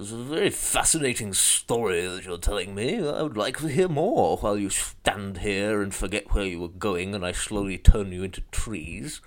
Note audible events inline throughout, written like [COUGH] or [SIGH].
It's a very fascinating story that you're telling me. I would like to hear more while you stand here and forget where you were going and I slowly turn you into trees.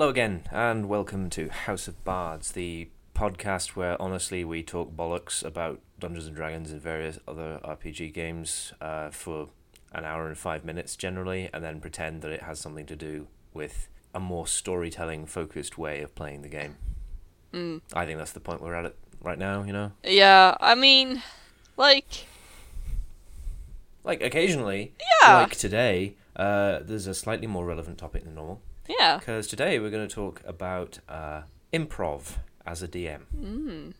Hello again, and welcome to House of Bards, the podcast where honestly we talk bollocks about Dungeons and Dragons and various other RPG games uh, for an hour and five minutes generally, and then pretend that it has something to do with a more storytelling focused way of playing the game. Mm. I think that's the point we're at it right now, you know? Yeah, I mean, like, Like occasionally, Yeah. like today, uh, there's a slightly more relevant topic than normal. Yeah. Because today we're going to talk about uh, improv as a DM. Mm,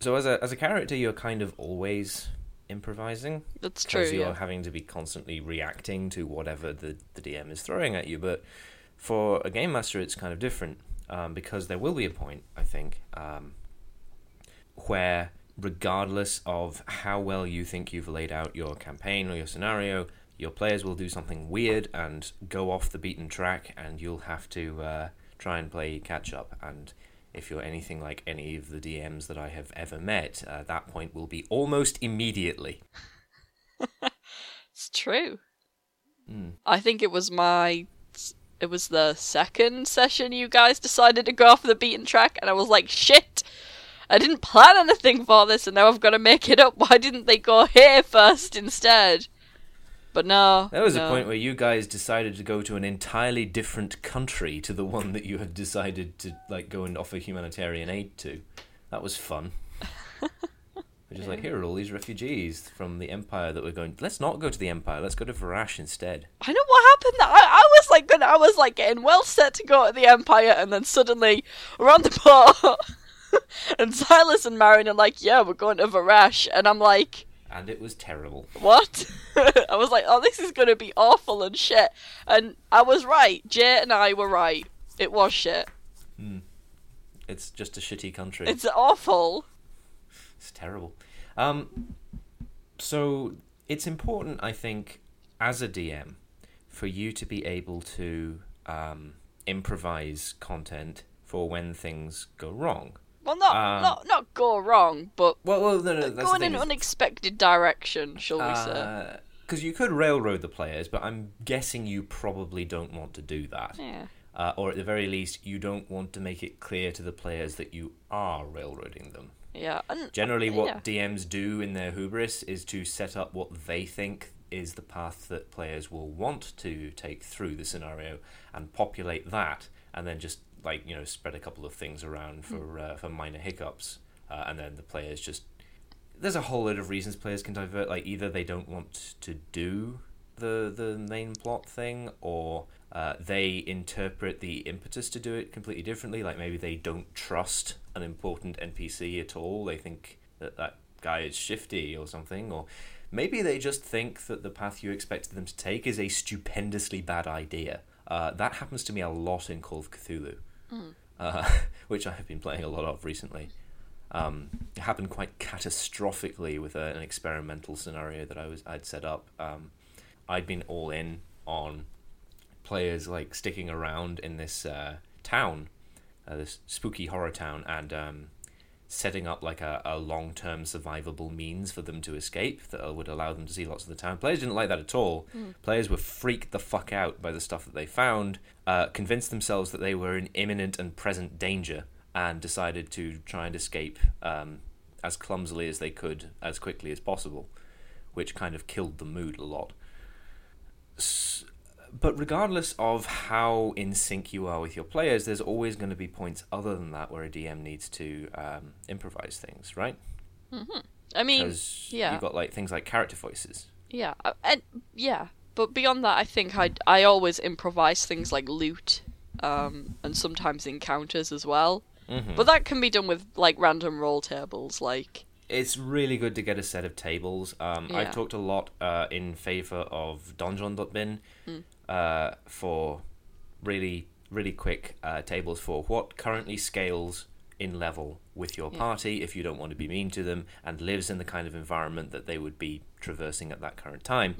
So as a as a character, you're kind of always improvising that's true. because you're Yeah. having to be constantly reacting to whatever the the DM is throwing at you. But for a game master, it's kind of different um, because there will be a point, I think, um, where regardless of how well you think you've laid out your campaign or your scenario, your players will do something weird and go off the beaten track, and you'll have to uh, try and play catch up. And if you're anything like any of the DMs that I have ever met, uh, that point will be almost immediately. [LAUGHS] It's true. Mm. I think it was my. It was the second session you guys decided to go off the beaten track, and I was like, shit! I didn't plan anything for this, and now I've got to make it up. [LAUGHS] Why didn't they go here first instead? But no. There was no. a point where you guys decided to go to an entirely different country to the [LAUGHS] one that you had decided to like go and offer humanitarian aid to. That was fun. [LAUGHS] We're just like, here are all these refugees from the Empire that we're going. Let's not go to the Empire. Let's go to Varash instead. I know what happened. I, I was like. I was like getting well set to go to the Empire, and then suddenly we're on the [LAUGHS] boat, and Silas and Marion are like, yeah, we're going to Varash, and I'm like, And it was terrible. what? [LAUGHS] I was like, oh, this is gonna be awful and shit. And I was right. Jay and I were right. It was shit. It's just a shitty country. It's awful. It's terrible. Um, so it's important, I think, as a DM, for you to be able to um, improvise content for when things go wrong. Well, not Um, not not go wrong, but Well, well, no, no, go in an is- unexpected direction, shall we say? because you could railroad the players, but I'm guessing you probably don't want to do that. Yeah. Uh, or at the very least, you don't want to make it clear to the players that you are railroading them. Yeah. And, Generally, what yeah. DMs do in their hubris is to set up what they think is the path that players will want to take through the scenario and populate that, and then just like you know spread a couple of things around for uh, for minor hiccups, uh, and then the players just there's a whole load of reasons players can divert. Like either they don't want to do the the main plot thing, or uh, they interpret the impetus to do it completely differently. Like maybe they don't trust an important NPC at all. They think that that guy is shifty or something, or maybe they just think that the path you expected them to take is a stupendously bad idea. Uh, that happens to me a lot in Call of Cthulhu, uh, [LAUGHS] which I have been playing a lot of recently. Um, it happened quite catastrophically with a, an experimental scenario that I was I'd set up. Um, I'd been all in on players like sticking around in this uh, town, uh, this spooky horror town, and um, setting up like a, a long term survivable means for them to escape that would allow them to see lots of the town. Players didn't like that at all. Players were freaked the fuck out by the stuff that they found, uh, convinced themselves that they were in imminent and present danger, and decided to try and escape um, as clumsily as they could, as quickly as possible, which kind of killed the mood a lot. S- but regardless of how in sync you are with your players, there's always going to be points other than that where a DM needs to um, improvise things, right? I mean, yeah. you've got like things like character voices. Yeah, uh, and yeah, but beyond that, I think I I always improvise things like loot, um, and sometimes encounters as well. Mhm. But that can be done with like random roll tables, like It's really good to get a set of tables. Um, Yeah. I've talked a lot uh, in favor of Donjon.bin Mm. Uh, for really really quick uh, tables for what currently scales in level with your Yeah. party if you don't want to be mean to them and lives in the kind of environment that they would be traversing at that current time.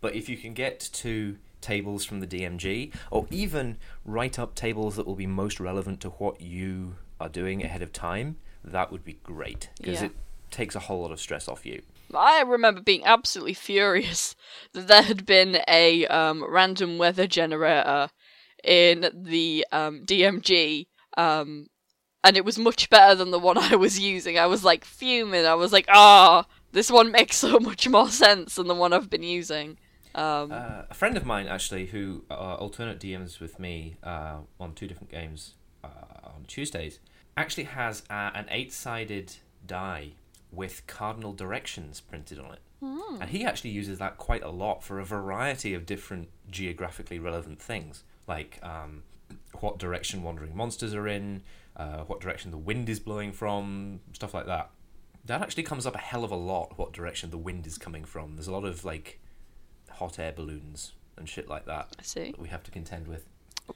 But if you can get to tables from the DMG or even write up tables that will be most relevant to what you are doing ahead of time, that would be great because Yeah. it takes a whole lot of stress off you. I remember being absolutely furious [LAUGHS] that there had been a um, random weather generator in the um, DMG, um, and it was much better than the one I was using. I was like fuming. I was like, ah, this one makes [LAUGHS] so much more sense than the one I've been using. Um, Uh, a friend of mine actually, who uh, alternate DMs with me uh, on two different games uh, on Tuesdays, actually has uh, an eight-sided die with cardinal directions printed on it, and he actually uses that quite a lot for a variety of different geographically relevant things, like um, what direction wandering monsters are in, uh, what direction the wind is blowing from, stuff like that. That actually comes up a hell of a lot. What direction the wind is coming from? There's a lot of like hot air balloons and shit like that I see. that we have to contend with.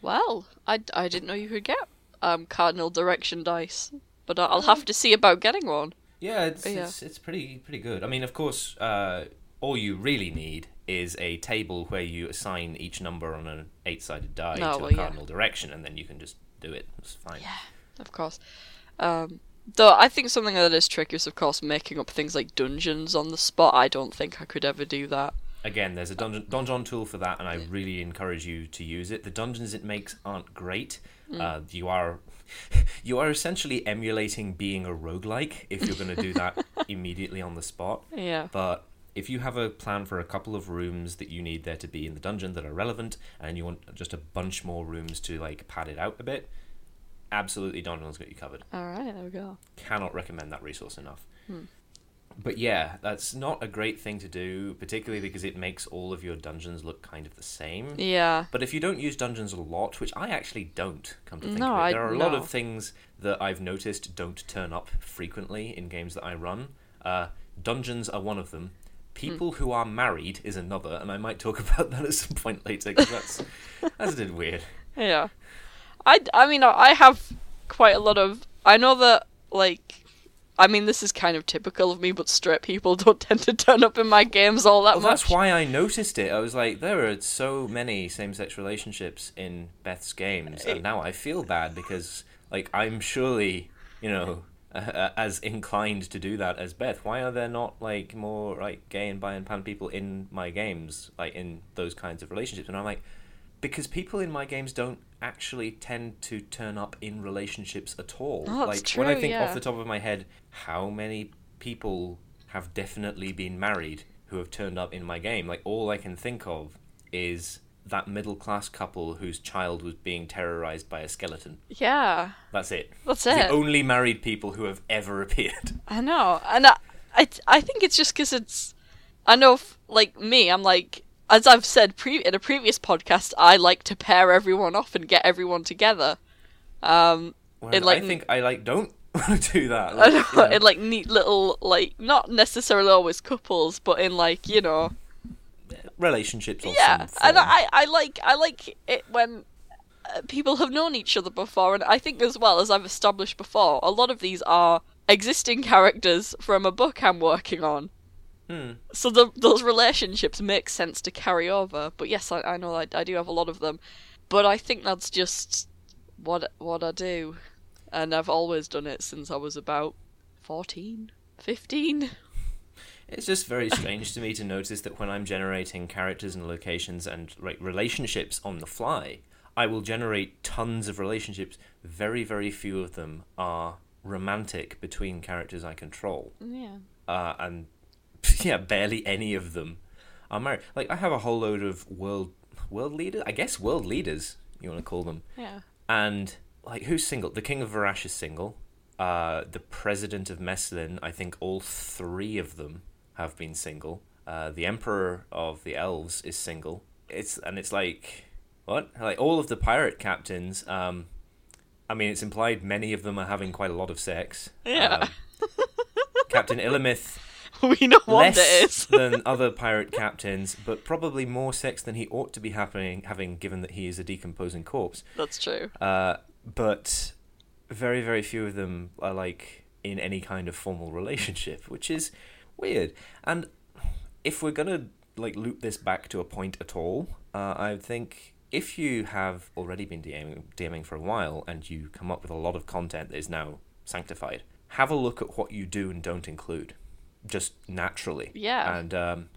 Well, I, I didn't know you could get um, cardinal direction dice, but I'll have to see about getting one. Yeah, it's Yeah. it's it's pretty pretty good. I mean, of course, uh, all you really need is a table where you assign each number on an eight-sided die Oh, to well, a yeah. cardinal direction, and then you can just do it. It's fine. Yeah, of course. Um, though I think something that is tricky is, of course, making up things like dungeons on the spot. I don't think I could ever do that. Again, there's a dungeon donjon tool for that, and I really encourage you to use it. The dungeons it makes aren't great. Mm. Uh, you are [LAUGHS] you are essentially emulating being a roguelike if you're going to do that [LAUGHS] immediately on the spot. Yeah. But if you have a plan for a couple of rooms that you need there to be in the dungeon that are relevant, and you want just a bunch more rooms to like pad it out a bit, absolutely Donjon's got you covered. All right, there we go. Cannot recommend that resource enough. Hmm. But yeah, that's not a great thing to do, particularly because it makes all of your dungeons look kind of the same. Yeah. But if you don't use dungeons a lot, which I actually don't, come to think No, of it, I- there are a lot no. of things that I've noticed don't turn up frequently in games that I run. Uh, dungeons are one of them. People who are married is another, and I might talk [LAUGHS] about that at some point later because that's [LAUGHS] that's a bit weird. Yeah. I, I mean, I have quite a lot of. I know that, like. I mean, this is kind of typical of me, but straight people [LAUGHS] don't tend to turn up in my games all that Well, much. that's why I noticed it. I was like, there are so many same-sex relationships in Beth's games, and now I feel bad because, like, I'm surely, you know, uh, as inclined to do that as Beth. Why are there not like more like gay and bi and pan people in my games, like in those kinds of relationships? And I'm like, because people in my games don't actually tend to turn up in relationships at all. Oh, that's like when I think yeah. off the top of my head, how many people have definitely been married who have turned up in my game? Like all I can think of is that middle class couple whose child was being terrorized by a skeleton. Yeah, That's it. that's it. The only married people who have ever [LAUGHS] appeared. I know, and I, I, I think it's just because it's. I know, f- like me, I'm like, as I've said pre- in a previous podcast, I like to pair everyone off and get everyone together. Um, Whereas In, like, I think I like don't [LAUGHS] want to do that. Like, know, you know. in like neat little, like not necessarily always couples, but in like you know, relationships or yeah. And. I, I like, I like it when uh, people have known each other before, and I think as well as I've established before, a lot of these are existing characters from a book I'm working on. Hmm. So the, those relationships make sense to carry over. But yes, I, I know I, I do have a lot of them. But I think that's just what what I do. And I've always done it since I was about 14, 15. It's just very strange to me to notice that when I'm generating characters and locations and like relationships on the fly, I will generate tons of relationships. Very, very few of them are romantic between characters I control, Yeah. uh, and [LAUGHS] yeah, barely any of them are married. Like I have a whole load of world world leaders, I guess world leaders you want to call them, Yeah. and like who's single? The King of Varash is single. Uh, the President of Meslin, I think all three of them have been single. Uh, the Emperor of the Elves is single. It's and it's like what? Like all of the pirate captains. Um, I mean, it's implied many of them are having quite a lot of sex. Yeah. Um, [LAUGHS] Captain Illimith [LAUGHS] we know what it is. [LAUGHS] than other pirate captains, but probably more sex than he ought to be happening, having given that he is a decomposing corpse. That's true. Uh, but very, very few of them are like in any kind of formal relationship, which is weird. And if we're gonna like loop this back to a point at all, uh, I think if you have already been DMing, DMing for a while and you come up with a lot of content that is now sanctified, have a look at what you do and don't include, just naturally. Yeah. And um,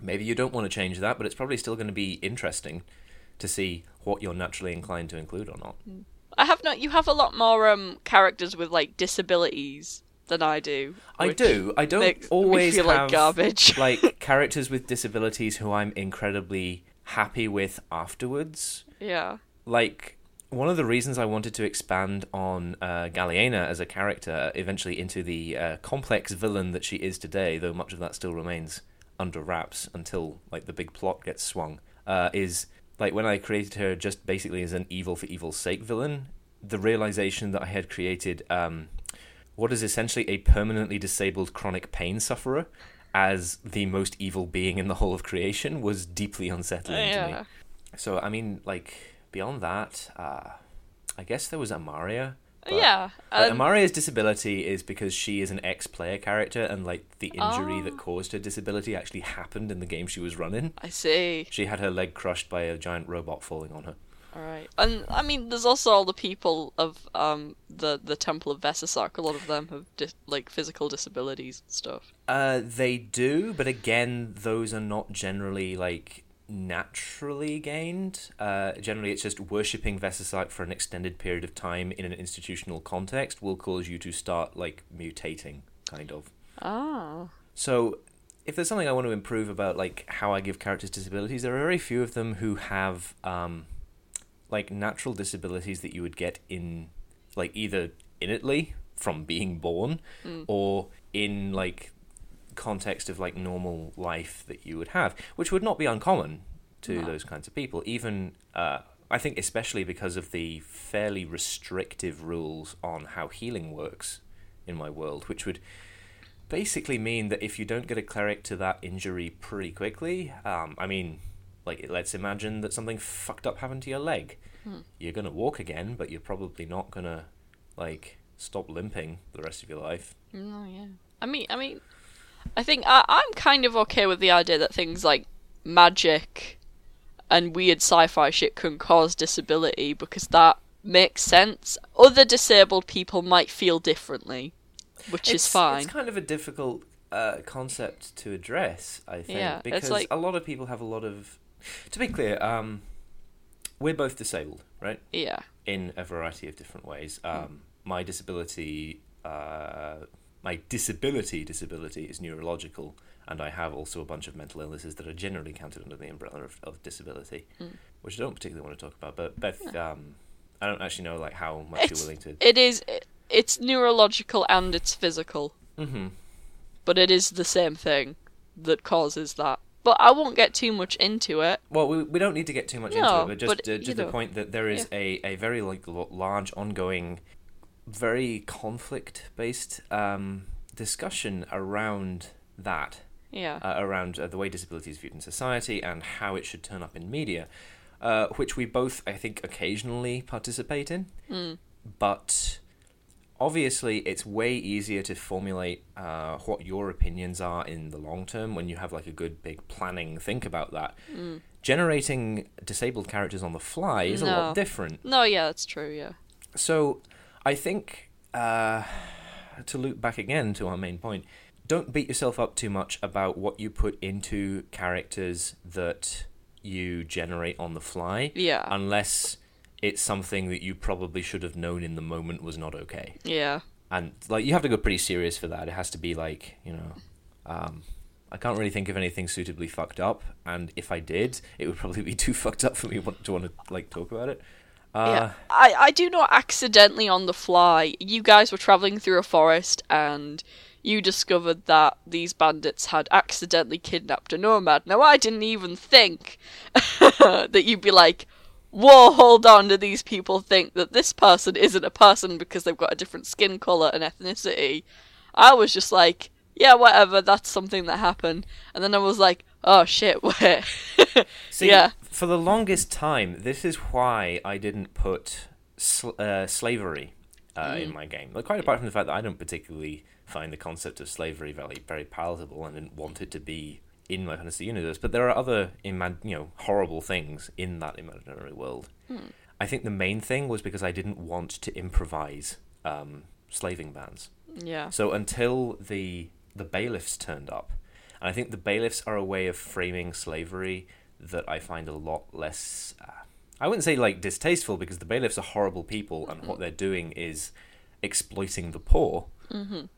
maybe you don't want to change that, but it's probably still going to be interesting to see what you're naturally inclined to include or not. I have not. You have a lot more um characters with like disabilities than I do. I do. I don't always feel have [LAUGHS] like garbage. [LAUGHS] like characters with disabilities who I'm incredibly happy with afterwards. yeah. Like one of the reasons I wanted to expand on uh, Galliena as a character, eventually into the uh, complex villain that she is today, though much of that still remains under wraps until like the big plot gets swung, uh, is like when I created her just basically as an evil for evil's sake villain. The realization that I had created um, what is essentially a permanently disabled chronic pain sufferer as the most evil being in the whole of creation was deeply unsettling to me. So I mean, like beyond that, uh, I guess there was Amaria. but- Yeah. Like, Um, Amaria's disability is because she is an ex-player character, and like the injury Oh. that caused her disability actually happened in the game she was running. I see. She had her leg crushed by a giant robot falling on her. All right. And I mean, there's also all the people of um the the Temple of Vesasak. A lot of them have dis- like physical disabilities and stuff. Uh, they do, but again, those are not generally like naturally gained. Uh, generally, it's just worshipping Vesasak for an extended period of time in an institutional context will cause you to start like mutating, kind of. Ah. So, if there's something I want to improve about like how I give characters disabilities, there are very few of them who have um, like natural disabilities that you would get in like either innately from being born or in like context of like normal life that you would have, which would not be uncommon to No. those kinds of people. Even uh, I think, especially because of the fairly restrictive rules on how healing works in my world, which would basically mean that if you don't get a cleric to that injury pretty quickly, um, I mean, like let's imagine that something fucked up happened to your leg. You're gonna walk again, but you're probably not gonna like stop limping the rest of your life. No, yeah. I mean, I mean, I think I, I'm kind of okay with the idea that things like magic and weird sci-fi shit can cause disability because that makes sense. Other disabled people might feel differently, which is fine. It's kind of a difficult uh, concept to address, I think, Yeah, because like- a lot of people have a lot of. To be clear, um, we're both disabled, right? Yeah. in a variety of different ways. Um, my disability, uh, my disability, disability is neurological, and I have also a bunch of mental illnesses that are generally counted under the umbrella of, of disability, which I don't particularly want to talk about. But Beth, um, I don't actually know like how much It's, you're willing to. It is. It's neurological and it's physical, hmm but it is the same thing that causes that. But I won't get too much into it. Well, we, we don't need to get too much No, into it, but just but, uh, just the know, point that there is a, a very like large ongoing, very conflict based um, discussion around that. Yeah. uh, around uh, the way disability is viewed in society and how it should turn up in media, uh, which we both, I think, occasionally participate in. But obviously, it's way easier to formulate uh, what your opinions are in the long term when you have like a good big planning think about that. Generating disabled characters on the fly is a lot different. No, yeah, that's true. Yeah. So I think uh, to loop back again to our main point, don't beat yourself up too much about what you put into characters that you generate on the fly, Yeah. unless it's something that you probably should have known in the moment was not okay. Yeah. And like you have to go pretty serious for that. It has to be like you know. Um, I can't really think of anything suitably fucked up, and if I did, it would probably be too fucked up for me to want to like talk about it. Uh, yeah. I, I do not accidentally on the fly, you guys were traveling through a forest and you discovered that these bandits had accidentally kidnapped a nomad. Now, I didn't even think [LAUGHS] that you'd be like, whoa, hold on, do these people think that this person isn't a person because they've got a different skin colour and ethnicity? I was just like, yeah, whatever, that's something that happened. And then I was like, oh shit, [LAUGHS] wait. See, yeah. for the longest time, this is why I didn't put sl- uh, slavery uh, Mm. in my game. Like, quite apart from the fact that I don't particularly find the concept of slavery very, very palatable and didn't want it to be in my fantasy universe. But there are other, ima- you know, horrible things in that imaginary world. Hmm. I think the main thing was because I didn't want to improvise um, slaving bans. Yeah. So until the the bailiffs turned up, and I think the bailiffs are a way of framing slavery that I find a lot less. Uh, I wouldn't say like distasteful because the bailiffs are horrible people, and what they're doing is exploiting the poor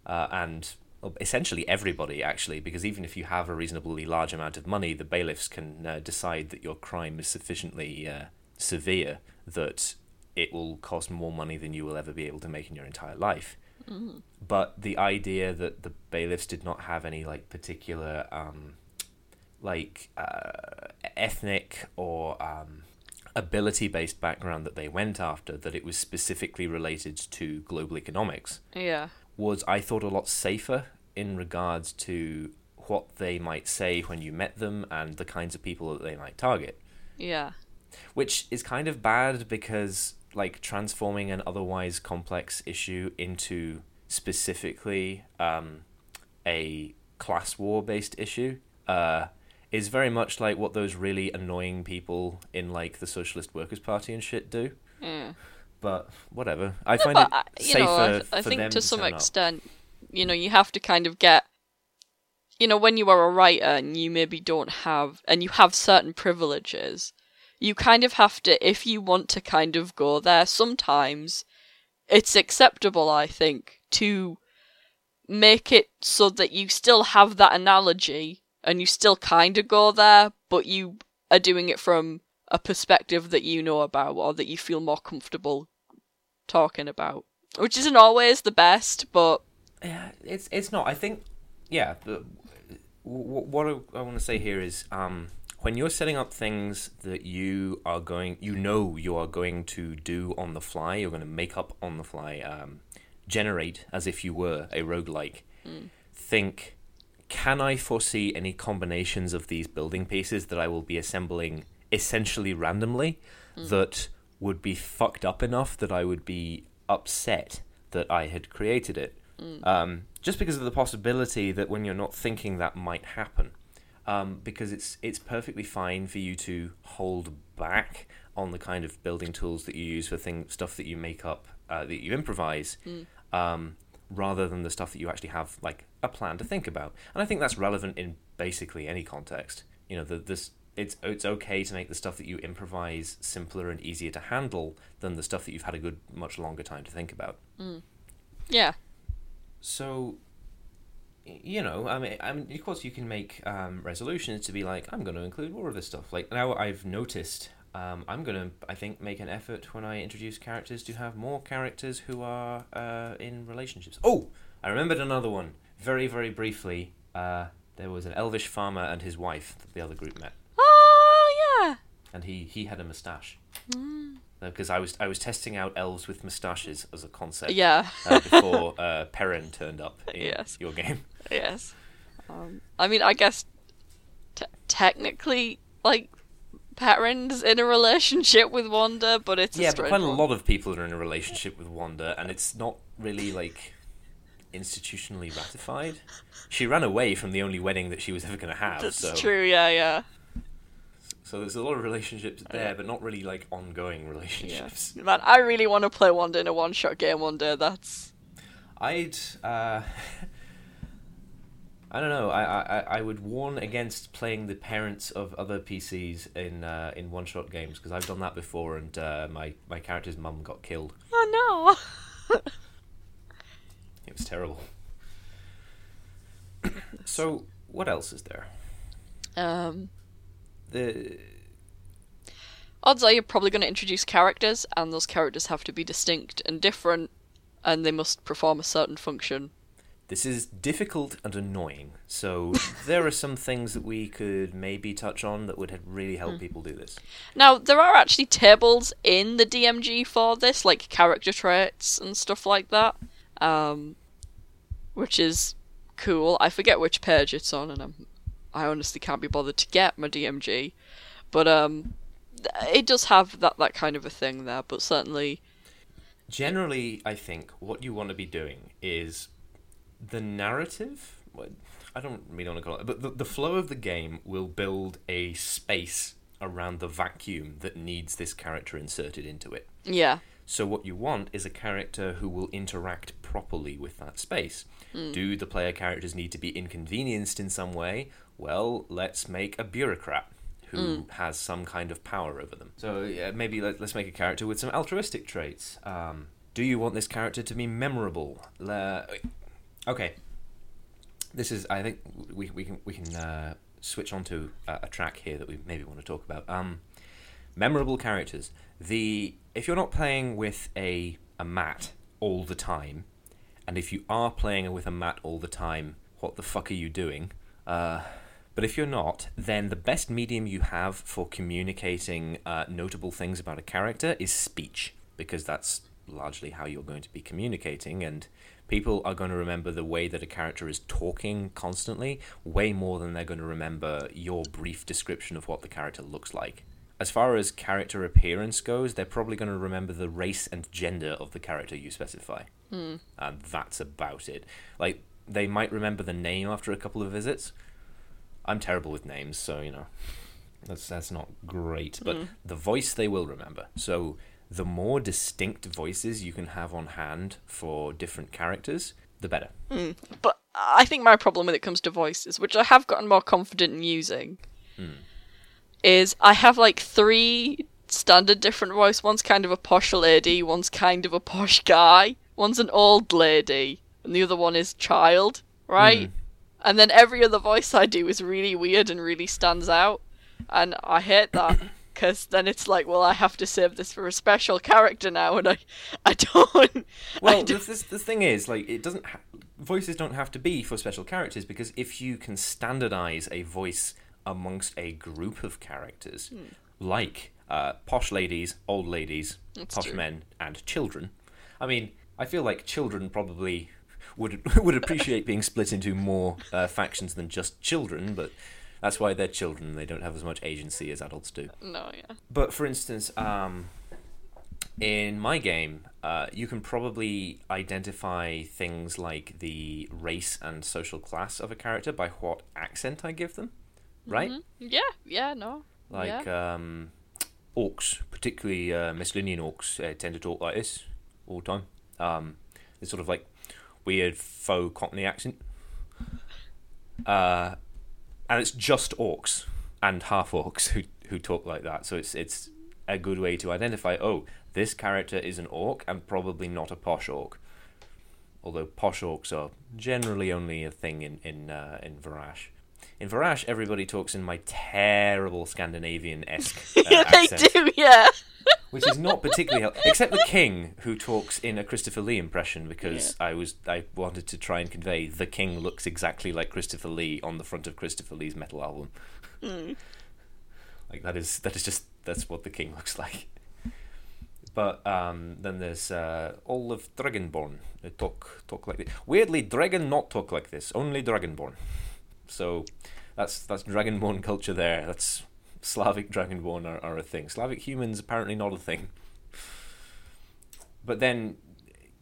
uh, and essentially everybody actually. Because even if you have a reasonably large amount of money, the bailiffs can uh, decide that your crime is sufficiently uh, severe that it will cost more money than you will ever be able to make in your entire life but the idea that the bailiffs did not have any like particular um, like uh, ethnic or um, ability based background that they went after that it was specifically related to global economics Yeah. was I thought a lot safer in regards to what they might say when you met them and the kinds of people that they might target Yeah. which is kind of bad because like transforming an otherwise complex issue into specifically um, a class war based issue uh, is very much like what those really annoying people in like the Socialist Workers Party and shit do. Yeah. But whatever, I find it I, you safer know, I, I for think them to some turn up. extent, you know, you have to kind of get, you know, when you are a writer and you maybe don't have, and you have certain privileges, you kind of have to, if you want to kind of go there, sometimes it's acceptable, I think, to make it so that you still have that analogy and you still kind of go there, but you are doing it from a perspective that you know about or that you feel more comfortable talking about. Which isn't always the best, but Yeah, it's it's not. I think, yeah. What I, I want to say here is, um, when you're setting up things that you are going, you know, you are going to do on the fly. You're going to make up on the fly, um, generate as if you were a roguelike. Think, can I foresee any combinations of these building pieces that I will be assembling essentially randomly that would be fucked up enough that I would be upset that I had created it? um, just because of the possibility that when you're not thinking that might happen. Um, because it's it's perfectly fine for you to hold back on the kind of building tools that you use for thing stuff that you make up uh, that you improvise, um, rather than the stuff that you actually have like a plan to think about. And I think that's relevant in basically any context. You know, the, this it's it's okay to make the stuff that you improvise simpler and easier to handle than the stuff that you've had a good much longer time to think about. yeah. So, you know, I mean, I mean, of course, you can make um, resolutions to be like, I'm going to include more of this stuff. Like now, I've noticed. Um, I'm gonna, I think, make an effort when I introduce characters to have more characters who are uh, in relationships. Oh, I remembered another one. Very, very briefly, uh, there was an elvish farmer and his wife that the other group met, Oh, yeah. and he he had a moustache. Because I was I was testing out elves with moustaches as a concept Yeah. uh, before uh, Perrin turned up in Yes. your game. yes. Um, I mean, I guess t- technically, like, Perrin's in a relationship with Wanda, but it's yeah, a but quite a lot of people are in a relationship with Wanda, and it's not really like institutionally ratified. She ran away from the only wedding that she was ever going to have. That's so, true, yeah, yeah. So there's a lot of relationships there, but not really like ongoing [LAUGHS] Yeah. relationships. Man, I really want to play Wanda in a one shot game one day. That's. I'd. Uh, [LAUGHS] I don't know. I, I I would warn against playing the parents of other PCs in uh, in one shot games because I've done that before, and uh, my my character's mum got killed. Oh no! [LAUGHS] It was terrible. so, what else is there? Um, The odds are you're probably going to introduce characters, and those characters have to be distinct and different, and they must perform a certain function. this is difficult and annoying. So, [LAUGHS] there are some things that we could maybe touch on that would really help people do this. Now, there are actually tables in the DMG for this, like character traits and stuff like that, um, which is cool. I forget which page it's on, and I'm, I honestly can't be bothered to get my DMG, but um, it does have that that kind of a thing there. But certainly, Generally, I think what you want to be doing is the narrative. I don't really want to call it, but the, the flow of the game will build a space around the vacuum that needs this character inserted into it. yeah, So what you want is a character who will interact properly with that space. Do the player characters need to be inconvenienced in some way? Well, let's make a bureaucrat who has some kind of power over them. So yeah, maybe let, let's make a character with some altruistic traits. Um, do you want this character to be memorable? Le- okay. This is, I think, we, we can we can uh, switch on to a, a track here that we maybe want to talk about. Um, memorable characters. The if you're not playing with a a mat all the time, and if you are playing with a mat all the time, what the fuck are you doing? Uh, but if you're not, then the best medium you have for communicating uh, notable things about a character is speech, because that's largely how you're going to be communicating, and people are going to remember the way that a character is talking constantly way more than they're going to remember your brief description of what the character looks like. As far as character appearance goes, they're probably going to remember the race and gender of the character you specify. And that's about it. Like, they might remember the name after a couple of visits. I'm terrible with names, so, you know, that's, that's not great. But hmm. the voice they will remember. So, the more distinct voices you can have on hand for different characters, the better. Hmm. but I think my problem when it comes to voices, which I have gotten more confident in using, hmm. is I have like three standard different voice. One's kind of a posh lady, one's kind of a posh guy, one's an old lady, and the other one is child, right? And then every other voice I do is really weird and really stands out, and I hate that. [COUGHS] Because then it's like, well, I have to save this for a special character now, and I, I don't. [LAUGHS] I Well, don't- the, this, the thing is, like, it doesn't. Ha- voices don't have to be for special characters because if you can standardize a voice amongst a group of characters, Hmm. like uh, posh ladies, old ladies, That's posh true. men, and children, I mean, I feel like children probably would [LAUGHS] would appreciate being split into more uh, factions than just children, but that's why they're children. They don't have as much agency as adults do. no, yeah. But for instance, um, in my game, uh, you can probably identify things like the race and social class of a character by what accent I give them, right? Yeah, yeah, no. Like yeah. um, orcs, particularly uh, orcs, uh, tend to talk like this all the time. Um, it's sort of like weird faux Cockney accent. Uh, and it's just orcs and half orcs who who talk like that. So it's it's a good way to identify. Oh, this character is an orc and probably not a posh orc. Although posh orcs are generally only a thing in in uh, in Varash. In Varash, everybody talks in my terrible Scandinavian esque [LAUGHS] uh, yeah, they accent, do, yeah. Which is not particularly helpful. Except the king, who talks in a Christopher Lee impression, because I was I wanted to try and convey the king looks exactly like Christopher Lee on the front of Christopher Lee's metal album. Like that is that is just that's what the king looks like. But um, then there's uh, all of Dragonborn. They talk talk like this. Weirdly, Dragon not talk like this. Only Dragonborn. So that's that's Dragonborn culture there. That's Slavic Dragonborn are, are a thing. Slavic humans apparently not a thing. But then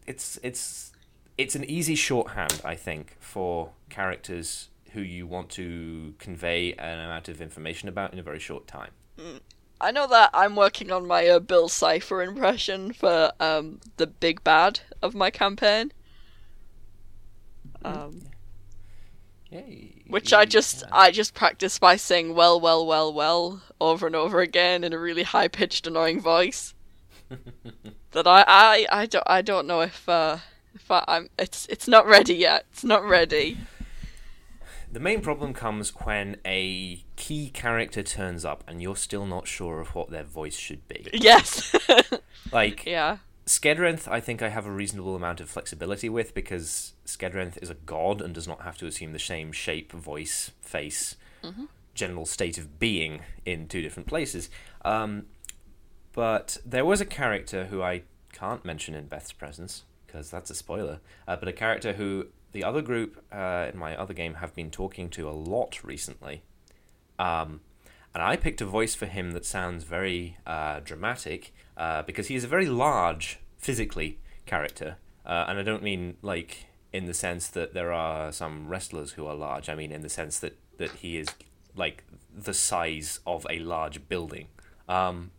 it's it's it's an easy shorthand, I think, for characters who you want to convey an amount of information about in a very short time. I know that I'm working on my uh, Bill Cipher impression for um, the big bad of my campaign. Um, Yay. Which I just I just practice by saying well well well well over and over again in a really high pitched annoying voice. [LAUGHS] that I, I I don't I don't know if uh if I, I'm it's it's not ready yet. It's not ready. The main problem comes when a key character turns up and you're still not sure of what their voice should be. Yes. [LAUGHS] Like yeah. Skedrenth, I think I have a reasonable amount of flexibility with because Skedrenth is a god and does not have to assume the same shape, voice, face, general state of being in two different places. Um, but there was a character who I can't mention in Beth's presence because that's a spoiler. Uh, but a character who the other group uh, in my other game have been talking to a lot recently. Um, and I picked a voice for him that sounds very uh, dramatic uh, because he is a very large, physically, character. Uh, and I don't mean like in the sense that there are some wrestlers who are large. I mean in the sense that, that he is like the size of a large building. Um,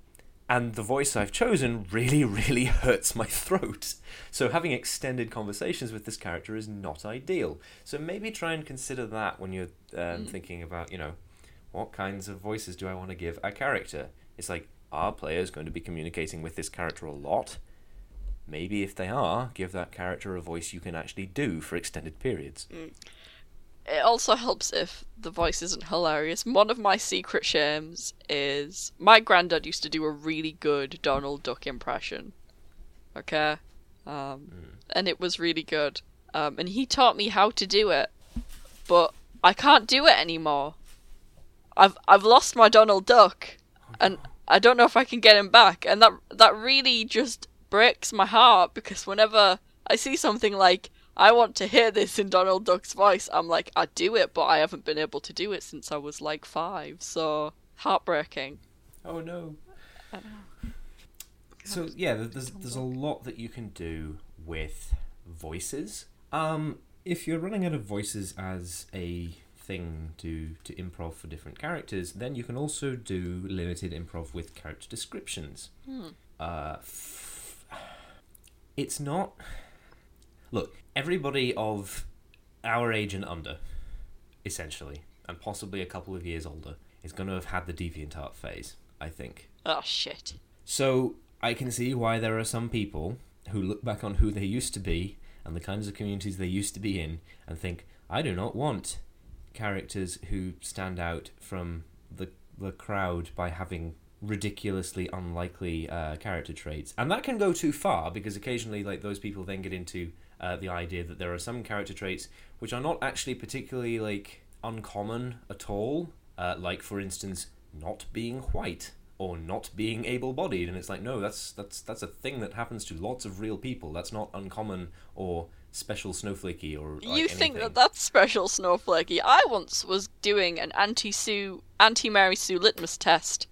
and the voice I've chosen really, [LAUGHS] really hurts my throat. So having extended conversations with this character is not ideal. So maybe try and consider that when you're um, Mm. thinking about, you know, what kinds of voices do I want to give a character? It's like, are players going to be communicating with this character a lot? Maybe if they are, give that character a voice you can actually do for extended periods. It also helps if the voice isn't hilarious. One of my secret shames is my granddad used to do a really good Donald Duck impression. Okay? Um, and it was really good. Um, and he taught me how to do it. But I can't do it anymore. I've I've lost my Donald Duck and I don't know if I can get him back and that that really just breaks my heart because whenever I see something like I want to hear this in Donald Duck's voice, I'm like I do it but I haven't been able to do it since I was like 5. So heartbreaking. Oh no. So yeah, there's there's a lot that you can do with voices. Um, if you're running out of voices as a thing to to improv for different characters, then you can also do limited improv with character descriptions. Uh, f- it's not. Look, everybody of our age and under, essentially, and possibly a couple of years older, is going to have had the DeviantArt phase. I think. Oh shit. So I can see why there are some people who look back on who they used to be and the kinds of communities they used to be in and think, I do not want characters who stand out from the the crowd by having ridiculously unlikely uh, character traits. And that can go too far because occasionally like those people then get into uh, the idea that there are some character traits which are not actually particularly like uncommon at all. Uh, like for instance, not being white or not being able-bodied, and it's like no, that's that's that's a thing that happens to lots of real people. That's not uncommon or special snowflakey or like, you think anything. that that's special snowflakey? I once was doing an anti Sue, anti Mary Sue litmus test,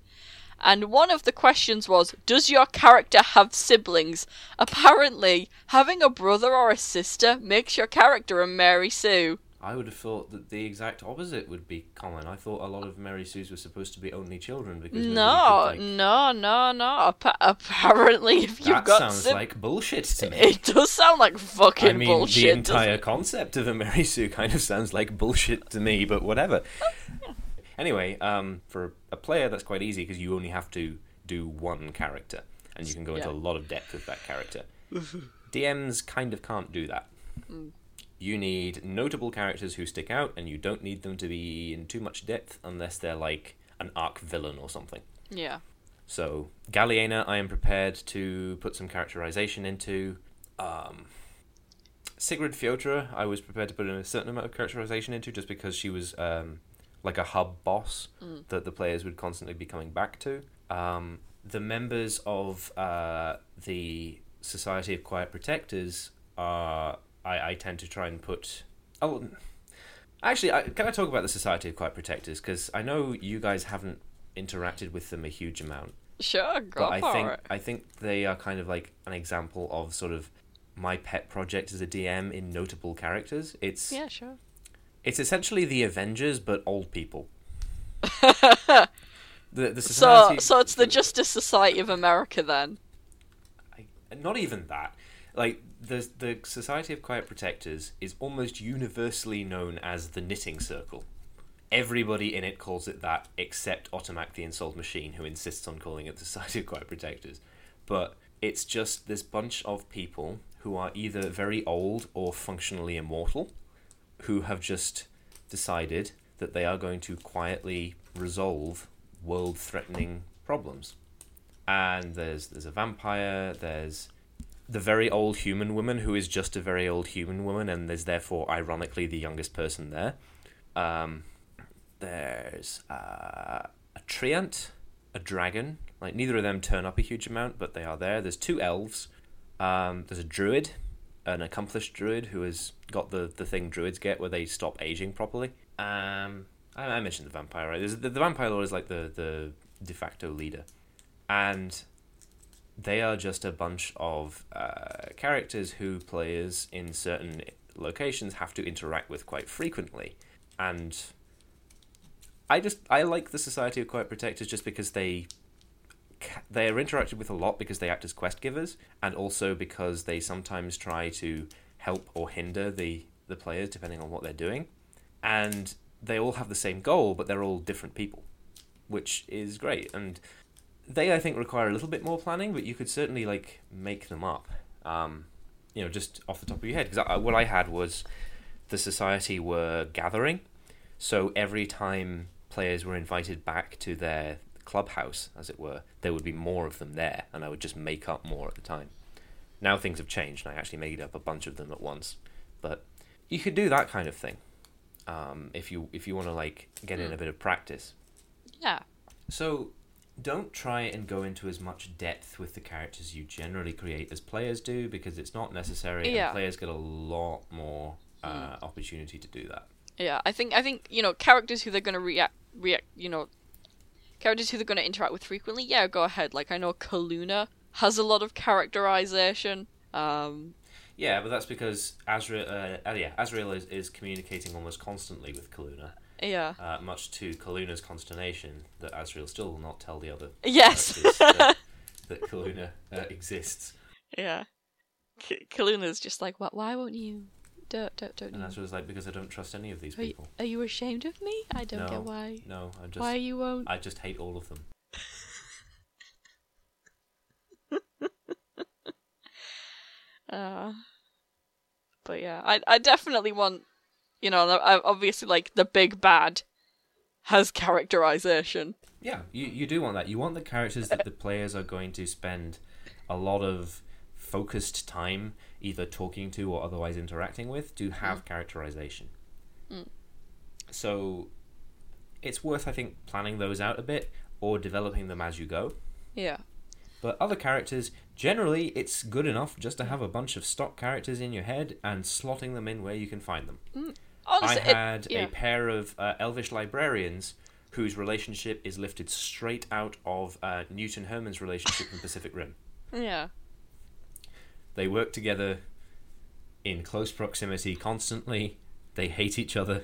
and one of the questions was, "Does your character have siblings?" Apparently, having a brother or a sister makes your character a Mary Sue. I would have thought that the exact opposite would be common. I thought a lot of Mary Sues were supposed to be only children because No, could, like, no, no, no. Appa- apparently, if you've that got sounds sib- like bullshit to me. it does sound like fucking I mean, bullshit. the entire concept of a Mary Sue kind of sounds like bullshit to me, but whatever. [LAUGHS] Anyway, um, for a player, that's quite easy because you only have to do one character, and you can go into a lot of depth with that character. [LAUGHS] DMs kind of can't do that. Mm. You need notable characters who stick out, and you don't need them to be in too much depth unless they're like an arc villain or something. Yeah. So, Galliena, I am prepared to put some characterization into. Um, Sigrid Fjotra, I was prepared to put in a certain amount of characterization into just because she was um, like a hub boss Mm. that the players would constantly be coming back to. Um, the members of uh, the Society of Quiet Protectors are. I, I tend to try and put. Oh, actually, I, can I talk about the Society of Quiet Protectors? Because I know you guys haven't interacted with them a huge amount Sure, go but I for think it. I think they are kind of like an example of sort of my pet project as a DM in notable characters. It's Yeah, sure. it's essentially the Avengers but old people. [LAUGHS] the the So, society, so it's the Justice Society of America then. I, not even that. Like the the Society of Quiet Protectors is almost universally known as the Knitting Circle. Everybody in it calls it that, except Otomac the Insult Machine, who insists on calling it the Society of Quiet Protectors. But it's just this bunch of people who are either very old or functionally immortal, who have just decided that they are going to quietly resolve world-threatening problems. And there's there's a vampire. There's the very old human woman who is just a very old human woman, and is therefore ironically the youngest person there. Um, there's uh, a treant, a dragon. Like neither of them turn up a huge amount, but they are there. There's two elves. Um, there's a druid, an accomplished druid who has got the, the thing druids get where they stop aging properly. Um, I, I mentioned the vampire, right? There's, the, the vampire lord is like the, the de facto leader. And they are just a bunch of uh, characters who players in certain locations have to interact with quite frequently. And I just I like the Society of Quiet Protectors just because they they are interacted with a lot because they act as quest givers and also because they sometimes try to help or hinder the the players depending on what they're doing and they all have the same goal but they're all different people which is great and they i think require a little bit more planning but you could certainly like make them up um, you know just off the top of your head because what i had was the society were gathering so every time players were invited back to their clubhouse, as it were, there would be more of them there, and I would just make up more at the time. Now things have changed, and I actually made up a bunch of them at once. But you could do that kind of thing um, if you if you want to like get in a bit of practice. Yeah. So don't try and go into as much depth with the characters you generally create as players do because it's not necessary Yeah. and players get a lot more uh, opportunity to do that. Yeah, I think I think you know characters who they're gonna react react you know characters who they're gonna interact with frequently. Yeah, go ahead. Like I know Kaluna has a lot of characterization. Um, Yeah, but that's because Azrael, uh, uh, yeah, Azrael is, is communicating almost constantly with Kaluna, yeah. uh, much to Kaluna's consternation that Azrael still will not tell the other Yes. that, [LAUGHS] that Kaluna uh, exists. Yeah. K- Kaluna's just like, what? Why won't you? Don't don't don't. And you? Azrael's like, because I don't trust any of these Are you, people. are you ashamed of me? I don't No. get why. No, I just, Why you won't? I just hate all of them. [LAUGHS] Uh, but yeah, I I definitely want, you know, uh, obviously like the big bad has characterization. Yeah, you, you do want that. You want the characters that the players are going to spend a lot of focused time either talking to or otherwise interacting with to mm-hmm. have characterization. Mm. So it's worth, I think, planning those out a bit or developing them as you go. Yeah. But other characters, generally, it's good enough just to have a bunch of stock characters in your head and slotting them in where you can find them. Mm. Honestly, I it- had yeah. a pair of uh, elvish librarians whose relationship is lifted straight out of uh, Newton Hermann's relationship in Pacific Rim. Yeah. They work together in close proximity constantly. They hate each other.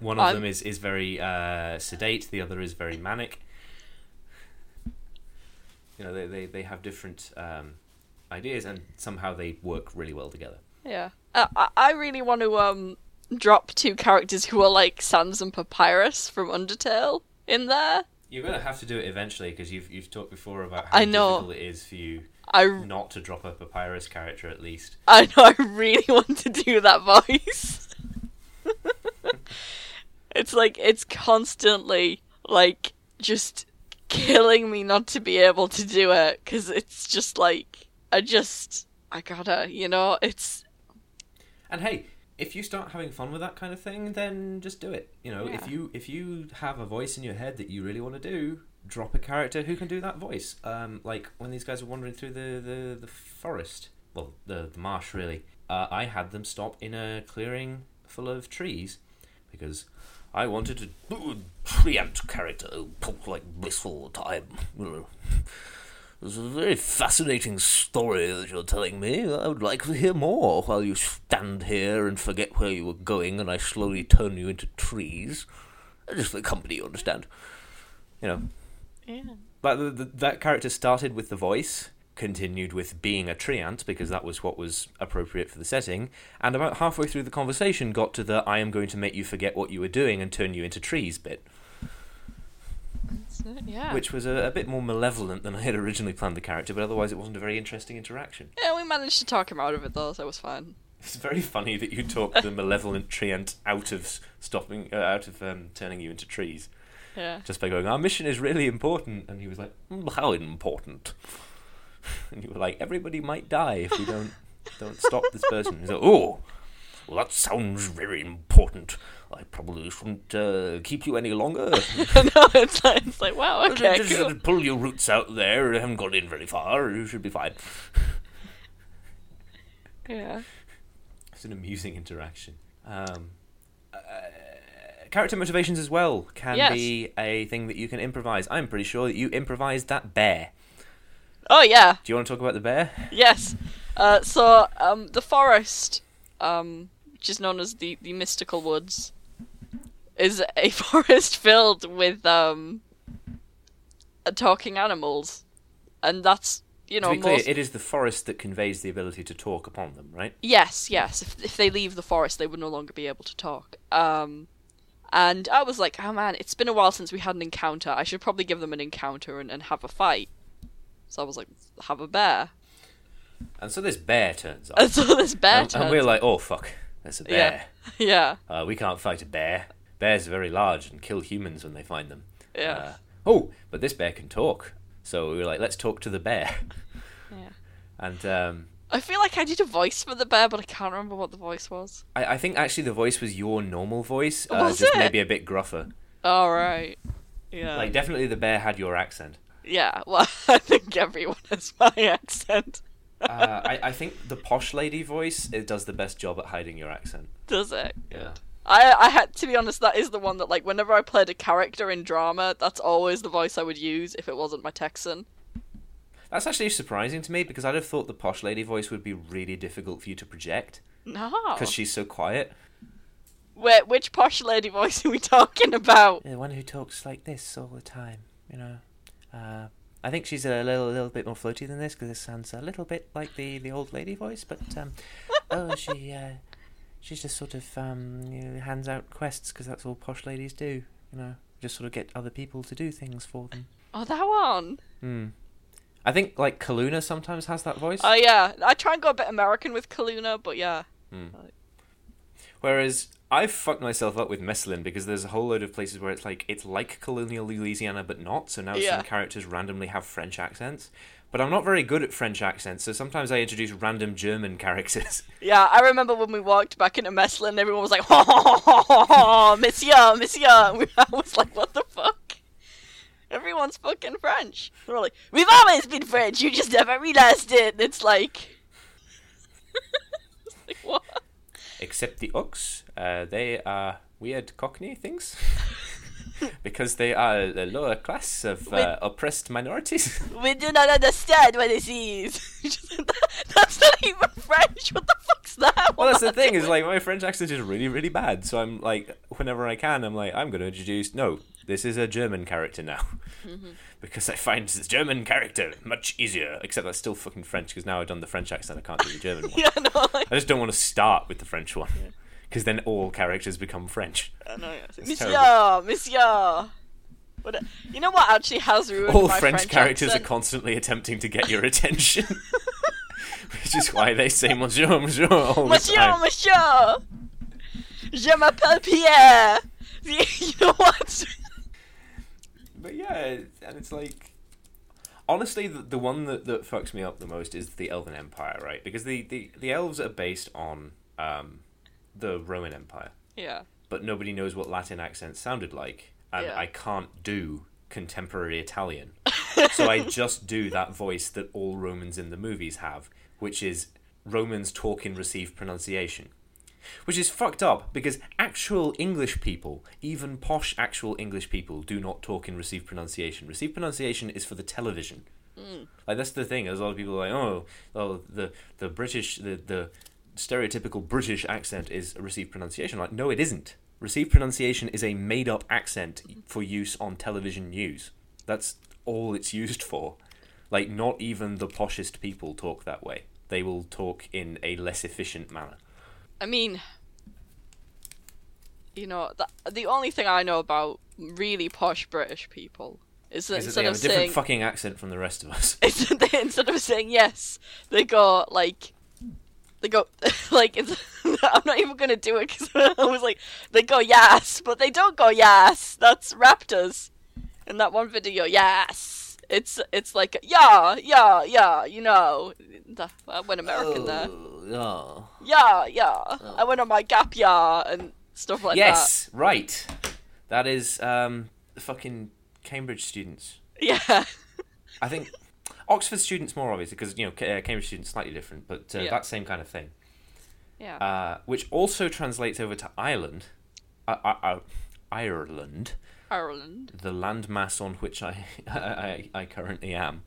One of I'm- them is, is very uh, sedate, the other is very manic. You know, they, they, they have different um, ideas and somehow they work really well together. Yeah. Uh, I really want to um drop two characters who are like Sans and Papyrus from Undertale in there. You're going to have to do it eventually because you've, you've talked before about how I know. difficult it is for you I not to drop a papyrus character at least. I know [LAUGHS] I really want to do that voice. [LAUGHS] it's like it's constantly like just killing me not to be able to do it cuz it's just like I just I gotta, you know, it's And hey, if you start having fun with that kind of thing, then just do it. You know, if you if you have a voice in your head that you really want to do, drop a character who can do that voice. Um, like when these guys were wandering through the the, the forest, well, the the marsh really. Uh, I had them stop in a clearing full of trees because I wanted to treant character who like blissful time. [LAUGHS] Know. It's a very fascinating story that you're telling me. I would like to hear more while you stand here and forget where you were going and I slowly turn you into trees. Just for company, you understand. You know. yeah. But the, the, that character started with the voice, continued with being a treant because that was what was appropriate for the setting, and about halfway through the conversation got to the I am going to make you forget what you were doing and turn you into trees bit. Yeah. which was a, a bit more malevolent than I had originally planned the character, but otherwise it wasn't a very interesting interaction. yeah, we managed to talk him out of it though, so it was fine. It's very funny that you talked the malevolent treant out of stopping, uh, out of um, turning you into trees, Yeah. just by going, "Our mission is really important," and he was like, "Mm, "How important?" [LAUGHS] And you were like, "Everybody might die if we don't don't stop this person." He's like, "Oh, well, that sounds very important. I probably shouldn't uh, keep you any longer." [LAUGHS] no, it's like, it's like wow, okay, just cool. uh, pull your roots out there. You haven't got in very far. You should be fine. [LAUGHS] Yeah. It's an amusing interaction. Um, uh, character motivations as well can Yes. be a thing that you can improvise. I'm pretty sure that you improvised that bear. Oh yeah. Do you want to talk about the bear? Yes. Uh, so um, the forest, um, which is known as the the mystical woods, is a [LAUGHS] forest filled with um, talking animals, and that's you know to be clear, most. it is the forest that conveys the ability to talk upon them, right? Yes, yes. If if they leave the forest, they would no longer be able to talk. Um, and I was like, oh man, it's been a while since we had an encounter. I should probably give them an encounter and, and have a fight. So I was like, have a bear. And so this bear turns up. [LAUGHS] And so this bear and, and we're like, oh fuck, that's a Yeah. bear. [LAUGHS] yeah, Uh, we can't fight a bear. Bears are very large and kill humans when they find them. yeah, Uh, oh, but this bear can talk. So we were like, let's talk to the bear. [LAUGHS] yeah. [LAUGHS] And um, I feel like I did a voice for the bear, but I can't remember what the voice was. I, I think actually the voice was your normal voice, uh, Was just it? maybe a bit gruffer. All right. Yeah. Like definitely the bear had your accent. yeah. Well, I think everyone has my accent. Uh, I, I think the posh lady voice it does the best job at hiding your accent. Does it? Yeah. I I had to be honest. That is the one that like whenever I played a character in drama, that's always the voice I would use if it wasn't my Texan. That's actually surprising to me because I'd have thought the posh lady voice would be really difficult for you to project No. because she's so quiet. Wait, which posh lady [LAUGHS] voice are we talking about? The one who talks like this all the time, you know. Uh, I think she's a little, little bit more floaty than this because this sounds a little bit like the, the old lady voice. But um, [LAUGHS] oh, she uh, she's just sort of um, you know, hands out quests because that's all posh ladies do. You know, just sort of get other people to do things for them. Oh, that one. Hmm. I think like Kaluna sometimes has that voice. Oh yeah, I try and go a bit American with Kaluna, but yeah. Whereas I've fucked myself up with Messlin because there's a whole load of places where it's like it's like colonial Louisiana but not. So now Yeah. some characters randomly have French accents. But I'm not very good at French accents, so sometimes I introduce random German characters. [LAUGHS] Yeah, I remember when we walked back into Meslin, everyone was like, "Ha ha ha ha ha, Monsieur, Monsieur." And we, [LAUGHS] I was like, "What the fuck?" Everyone's fucking French. We're like, we've always been French. You just never realized it." It's like, it's like what? Except the Ox, uh, they are weird Cockney things. [LAUGHS] because they are the lower class of uh, oppressed minorities. We do not understand what this is. [LAUGHS] [LAUGHS] That's not [LAUGHS] even French. What the fuck's that? Well, that's the thing is like my French accent is really, really bad. So I'm like, whenever I can, I'm like, I'm going to introduce. No, this is a German character now, [LAUGHS] because I find this German character much easier. Except that's still fucking French because now I've done the French accent, I can't do the German [LAUGHS] one. Yeah, no, like, I just don't want to start with the French one, because then all characters become French. I know, yeah. It's like, It's Monsieur, Monsieur. But uh, you know what actually has ruined All my French, characters accent? are constantly attempting to get your attention, which is why they say Monsieur, Monsieur all the Monsieur, time. Monsieur. Je m'appelle Pierre. [LAUGHS] you know what? But yeah, and it's like honestly the, the one that, that fucks me up the most is the Elven Empire, right? Because the, the, the elves are based on um, the Roman Empire, Yeah. but nobody knows what Latin accents sounded like, and Yeah. I can't do contemporary Italian. [LAUGHS] so I just do that voice that all Romans in the movies have, which is Romans talk in received pronunciation. Which is fucked up because actual English people, even posh actual English people, do not talk in received pronunciation. Received pronunciation is for the television. Mm. Like that's the thing. There's a lot of people like, oh, oh, the the British, the the stereotypical British accent is a received pronunciation. Like, no, it isn't. Received pronunciation is a made up accent for use on television news. That's all it's used for. Like, not even the poshest people talk that way. They will talk in a less efficient manner. I mean, you know, the, the only thing I know about really posh British people is that Is that instead they have of a different saying fucking accent from the rest of us. [LAUGHS] instead, they, instead of saying yes, they go like they go [LAUGHS] like it's, [LAUGHS] I'm not even gonna do it because I was like they go yes, but they don't go yes. That's Raptors in that one video. Yes, it's it's like yeah yeah yeah. You know, I went American there. Oh. Yeah yeah. I went on my gap year and stuff like that. Yes, right. That is um, the fucking Cambridge students. Yeah. I think Oxford students more obviously because you know uh, Cambridge students slightly different, but uh, Yeah. that same kind of thing. Yeah. uh, which also translates over to Ireland, uh, uh, Ireland, Ireland. the landmass on which [LAUGHS] I I, I currently am,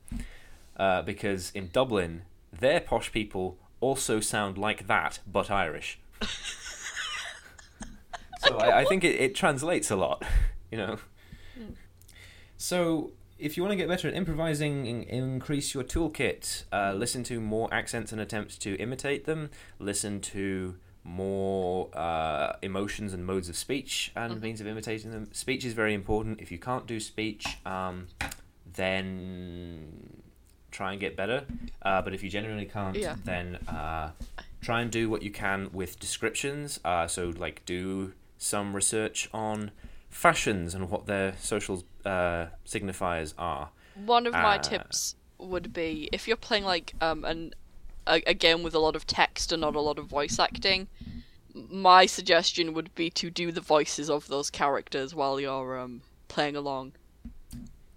uh, because in Dublin, their posh people also sound like that, but Irish. so I, I think it, it translates a lot, [LAUGHS] you know. So if you want to get better at improvising, in- increase your toolkit. Uh, listen to more accents and attempt to imitate them. Listen to more uh, emotions and modes of speech and means of imitating them. Speech is very important. If you can't do speech, um, then try and get better. Uh, but if you genuinely can't, Yeah. then uh, try and do what you can with descriptions. Uh, so, like, do some research on fashions and what their social uh, signifiers are. One of my Uh, tips would be if you're playing like um an a, a game with a lot of text and not a lot of voice acting. My suggestion would be to do the voices of those characters while you're um playing along.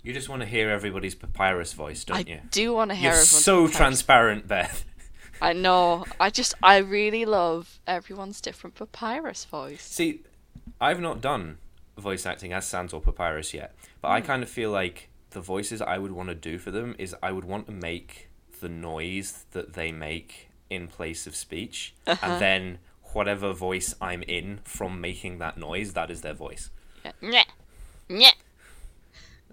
You just want to hear everybody's papyrus voice, don't I you? I do want to hear You're so papyrus. transparent, Beth. [LAUGHS] I know. I just I really love everyone's different papyrus voice. See, I've not done voice acting as Sans or Papyrus yet, but I kind of feel like the voices I would want to do for them is I would want to make the noise that they make in place of speech, and then whatever voice I'm in from making that noise, that is their voice. Yeah. Nyeh. Nyeh.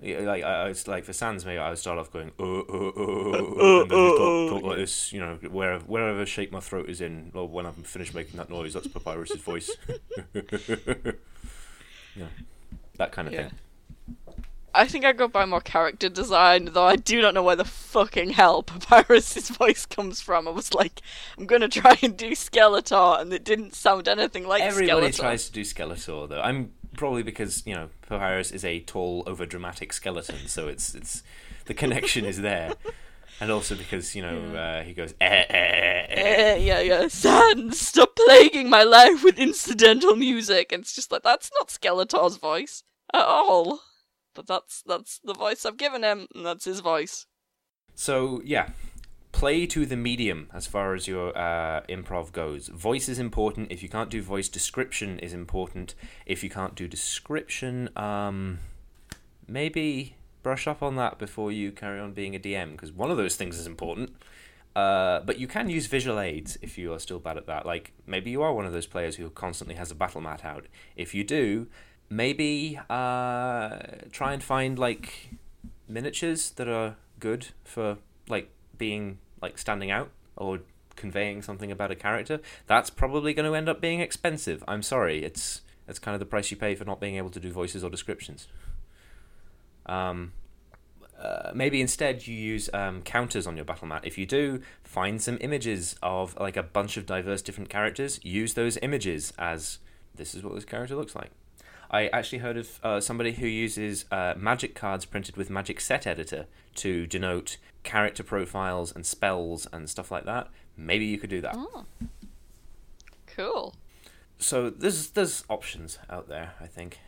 Yeah, like I, I was like for Sans, maybe I would start off going uh, uh, uh, uh, and then just talk, talk like this, you know, wherever wherever shape my throat is in, or when I'm finished making that noise, that's Papyrus's voice. [LAUGHS] yeah, that kind of Yeah. thing. I think I go by more character design, though I do not know where the fucking hell Papyrus's [LAUGHS] voice comes from. I was like, I'm gonna try and do Skeletor, and it didn't sound anything like Everybody Skeletor. tries to do Skeletor though. I'm probably because you know Papyrus is a tall, over dramatic skeleton, so it's it's the connection is there, [LAUGHS] and also because you know uh, he goes eh, eh, eh, eh. Eh, yeah, yeah. Sans, stop plaguing my life with incidental music. And it's just like that's not Skeletor's voice at all. But that's that's the voice I've given him, and that's his voice. So yeah, play to the medium as far as your uh, improv goes. Voice is important. If you can't do voice, description is important. If you can't do description, um, maybe brush up on that before you carry on being a DM because one of those things is important. Uh, but you can use visual aids if you are still bad at that. Like maybe you are one of those players who constantly has a battle mat out. If you do, maybe uh, try and find like miniatures that are good for like being like standing out or conveying something about a character. That's probably going to end up being expensive. I'm sorry. It's it's kind of the price you pay for not being able to do voices or descriptions. Um, uh, maybe instead you use um, counters on your battle mat. If you do, find some images of like a bunch of diverse different characters. Use those images as this is what this character looks like. I actually heard of uh, somebody who uses uh, magic cards printed with Magic Set Editor to denote character profiles and spells and stuff like that. Maybe you could do that. Oh, cool. So there's there's options out there, I think.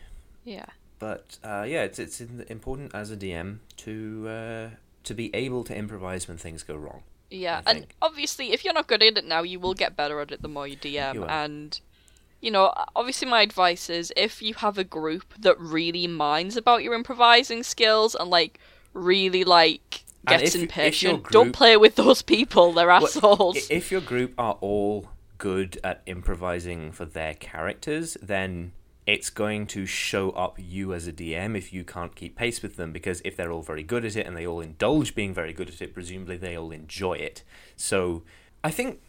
Yeah. But uh, yeah, it's it's important as a DM to uh, to be able to improvise when things go wrong. Yeah, and obviously, if you're not good at it now, you will get better at it the more you DM. You and you know, obviously, my advice is if you have a group that really minds about your improvising skills and like really like gets if- if your impatient, don't group- play with those people. They're Well, assholes. If your group are all good at improvising for their characters, then it's going to show up you as a DM if you can't keep pace with them. Because if they're all very good at it and they all indulge being very good at it, presumably they all enjoy it. So I think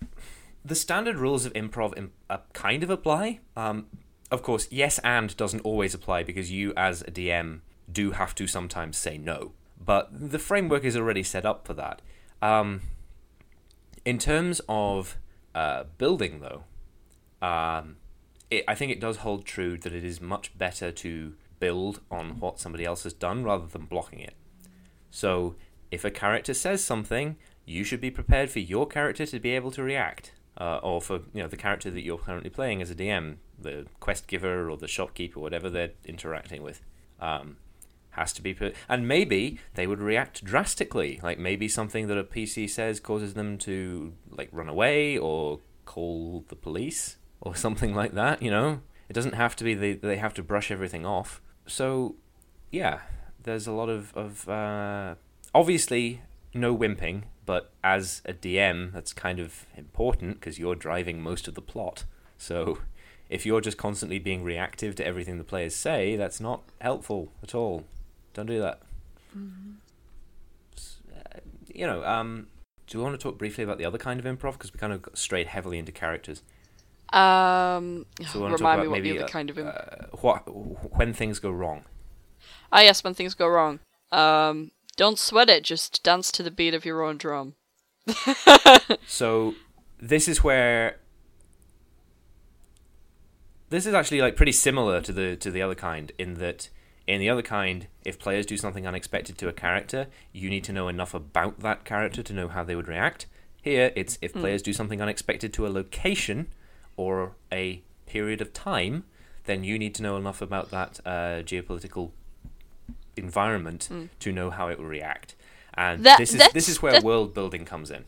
the standard rules of improv im- uh, kind of apply. Um, of course, yes and doesn't always apply because you, as a DM, do have to sometimes say no. But the framework is already set up for that. Um, in terms of uh, building, though, um, it, I think it does hold true that it is much better to build on what somebody else has done rather than blocking it. So, if a character says something, you should be prepared for your character to be able to react, uh, or for you know the character that you're currently playing as a DM, the quest giver or the shopkeeper, whatever they're interacting with. Um, has to be put and maybe they would react drastically like maybe something that a pc says causes them to like run away or call the police or [LAUGHS] something like that. You know, it doesn't have to be they they have to brush everything off. So, yeah, there's a lot of of uh, obviously no wimping, but as a DM, that's kind of important because you're driving most of the plot. So, if you're just constantly being reactive to everything the players say, that's not helpful at all. Don't do that. S- uh, You know, um, do you want to talk briefly about the other kind of improv? Because we kind of strayed heavily into characters. Um, So we remind talk me about what maybe the other uh, kind of. Im- uh, what when things go wrong. ah, yes, when things go wrong. Um, don't sweat it. Just dance to the beat of your own drum. [LAUGHS] So this is where this is actually like pretty similar to the to the other kind in that in the other kind if players do something unexpected to a character you need to know enough about that character to know how they would react here it's if players do something unexpected to a location or a period of time then you need to know enough about that uh, geopolitical environment to know how it will react and That- this is this is where that- world building comes in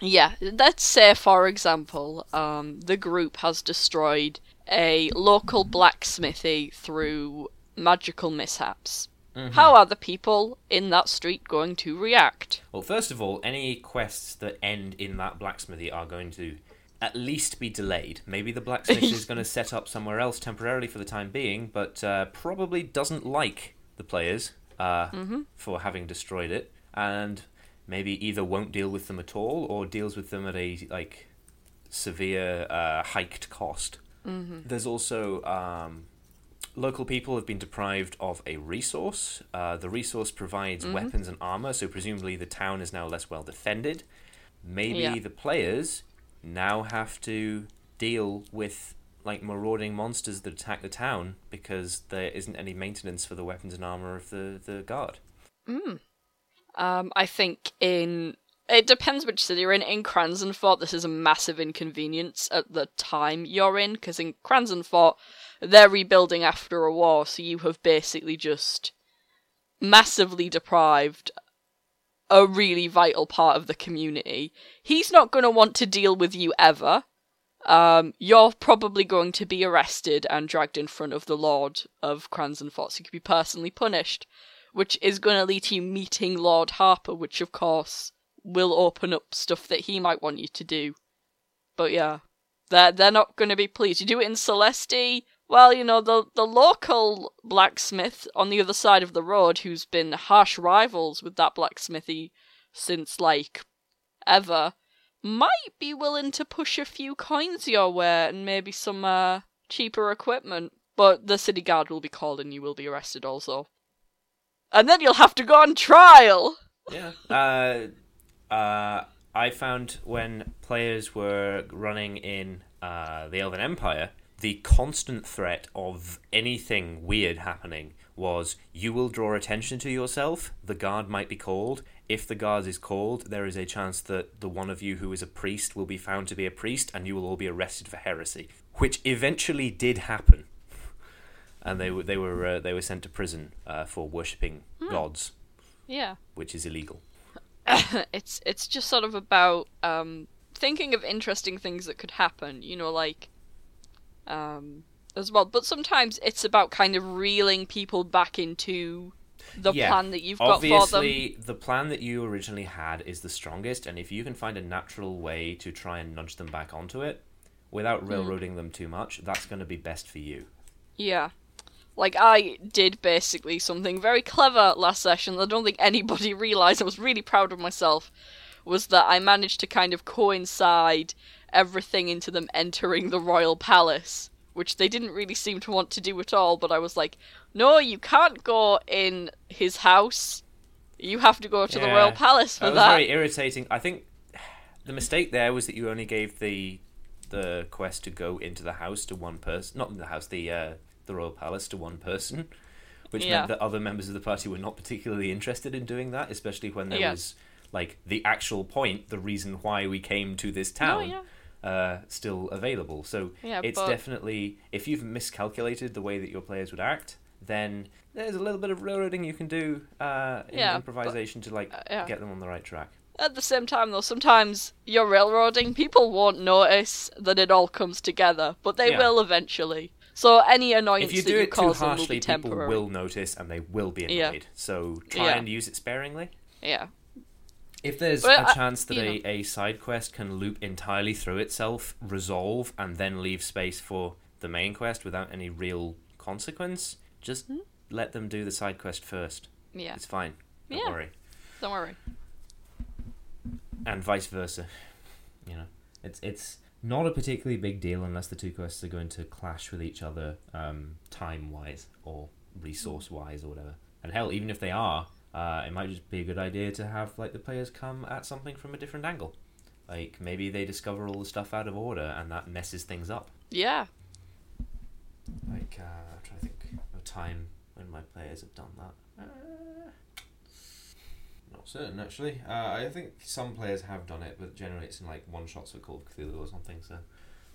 Yeah, let's say, for example, um, the group has destroyed a local blacksmithy through magical mishaps. How are the people in that street going to react? Well, first of all, any quests that end in that blacksmithy are going to at least be delayed. Maybe the blacksmith [LAUGHS] is going to set up somewhere else temporarily for the time being, but uh, probably doesn't like the players uh, for having destroyed it, and maybe either won't deal with them at all or deals with them at a like severe uh, hiked cost. There's also um, local people have been deprived of a resource. Uh, the resource provides weapons and armor, so presumably the town is now less well defended. Maybe Yeah. the players now have to deal with like marauding monsters that attack the town because there isn't any maintenance for the weapons and armor of the, the guard. Um, I think in it depends which city you're in. In Cransonfort, this is a massive inconvenience at the time you're in, because in Cransonfort, they're rebuilding after a war, so you have basically just massively deprived a really vital part of the community. He's not going to want to deal with you ever. Um, you're probably going to be arrested and dragged in front of the Lord of Cransonfort, so you could be personally punished which is going to lead to you meeting Lord Harper, which of course will open up stuff that he might want you to do. But yeah, they're they're not going to be pleased. You do it in Celeste. Well, you know the the local blacksmith on the other side of the road, who's been harsh rivals with that blacksmithy since like ever, might be willing to push a few coins your way and maybe some uh, cheaper equipment. But the city guard will be called and you will be arrested also and then you'll have to go on trial. [LAUGHS] Yeah. uh, uh, I found when players were running in uh, the Elven Empire, the constant threat of anything weird happening was you will draw attention to yourself. The guard might be called. If the guard is called, there is a chance that the one of you who is a priest will be found to be a priest, and you will all be arrested for heresy, which eventually did happen. [LAUGHS] And they were they were uh, they were sent to prison uh, for worshipping gods, Yeah, which is illegal. [COUGHS] it's it's just sort of about um, thinking of interesting things that could happen. You know, like um, as well. But sometimes it's about kind of reeling people back into the Yeah, plan that you've got for them. Obviously, the plan that you originally had is the strongest, and if you can find a natural way to try and nudge them back onto it Hmm. without railroading them too much, that's going to be best for you. Yeah. Like, I did basically something very clever last session that I don't think anybody [LAUGHS] realised. I was really proud of myself. Was that I managed to kind of coincide everything into them entering the royal palace, which they didn't really seem to want to do at all. But I was like, no, you can't go in his house. You have to go to the royal palace for that was that. very irritating. I think the mistake there was that you only gave the the quest to go into the house to one person, not in the house, the uh, the royal palace to one person, which Yeah. meant that other members of the party were not particularly interested in doing that, especially when there Yeah. was like the actual point, the reason why we came to this town. yeah. Uh, still available, so Yeah, it's but- definitely if you've miscalculated the way that your players would act, then there's a little bit of railroading you can do uh, in Yeah, but- improvisation to like uh, yeah. get them on the right track. At the same time, though, sometimes you're railroading. People won't notice that it all comes together, but they Yeah. will eventually. So any annoyance If you do you it too will harshly, be people will notice and they will be annoyed. So try and use it sparingly. Yeah. If there's Well, a chance that a, a side quest can loop entirely through itself, resolve, and then leave space for the main quest without any real consequence, just Hmm? let them do the side quest first. Yeah. It's fine. Don't Yeah. worry. Don't worry. And vice versa. You know, it's it's not a particularly big deal unless the two quests are going to clash with each other um, time wise or resource wise or whatever. And hell, even if they are, uh, it might just be a good idea to have like the players come at something from a different angle. Like maybe they discover all the stuff out of order and that messes things up. Yeah. Like uh, I'm trying to think time when my players have done that. Uh, not certain actually. Uh, I think some players have done it, but generally it's in like one shots for Call of Cthulhu or something, so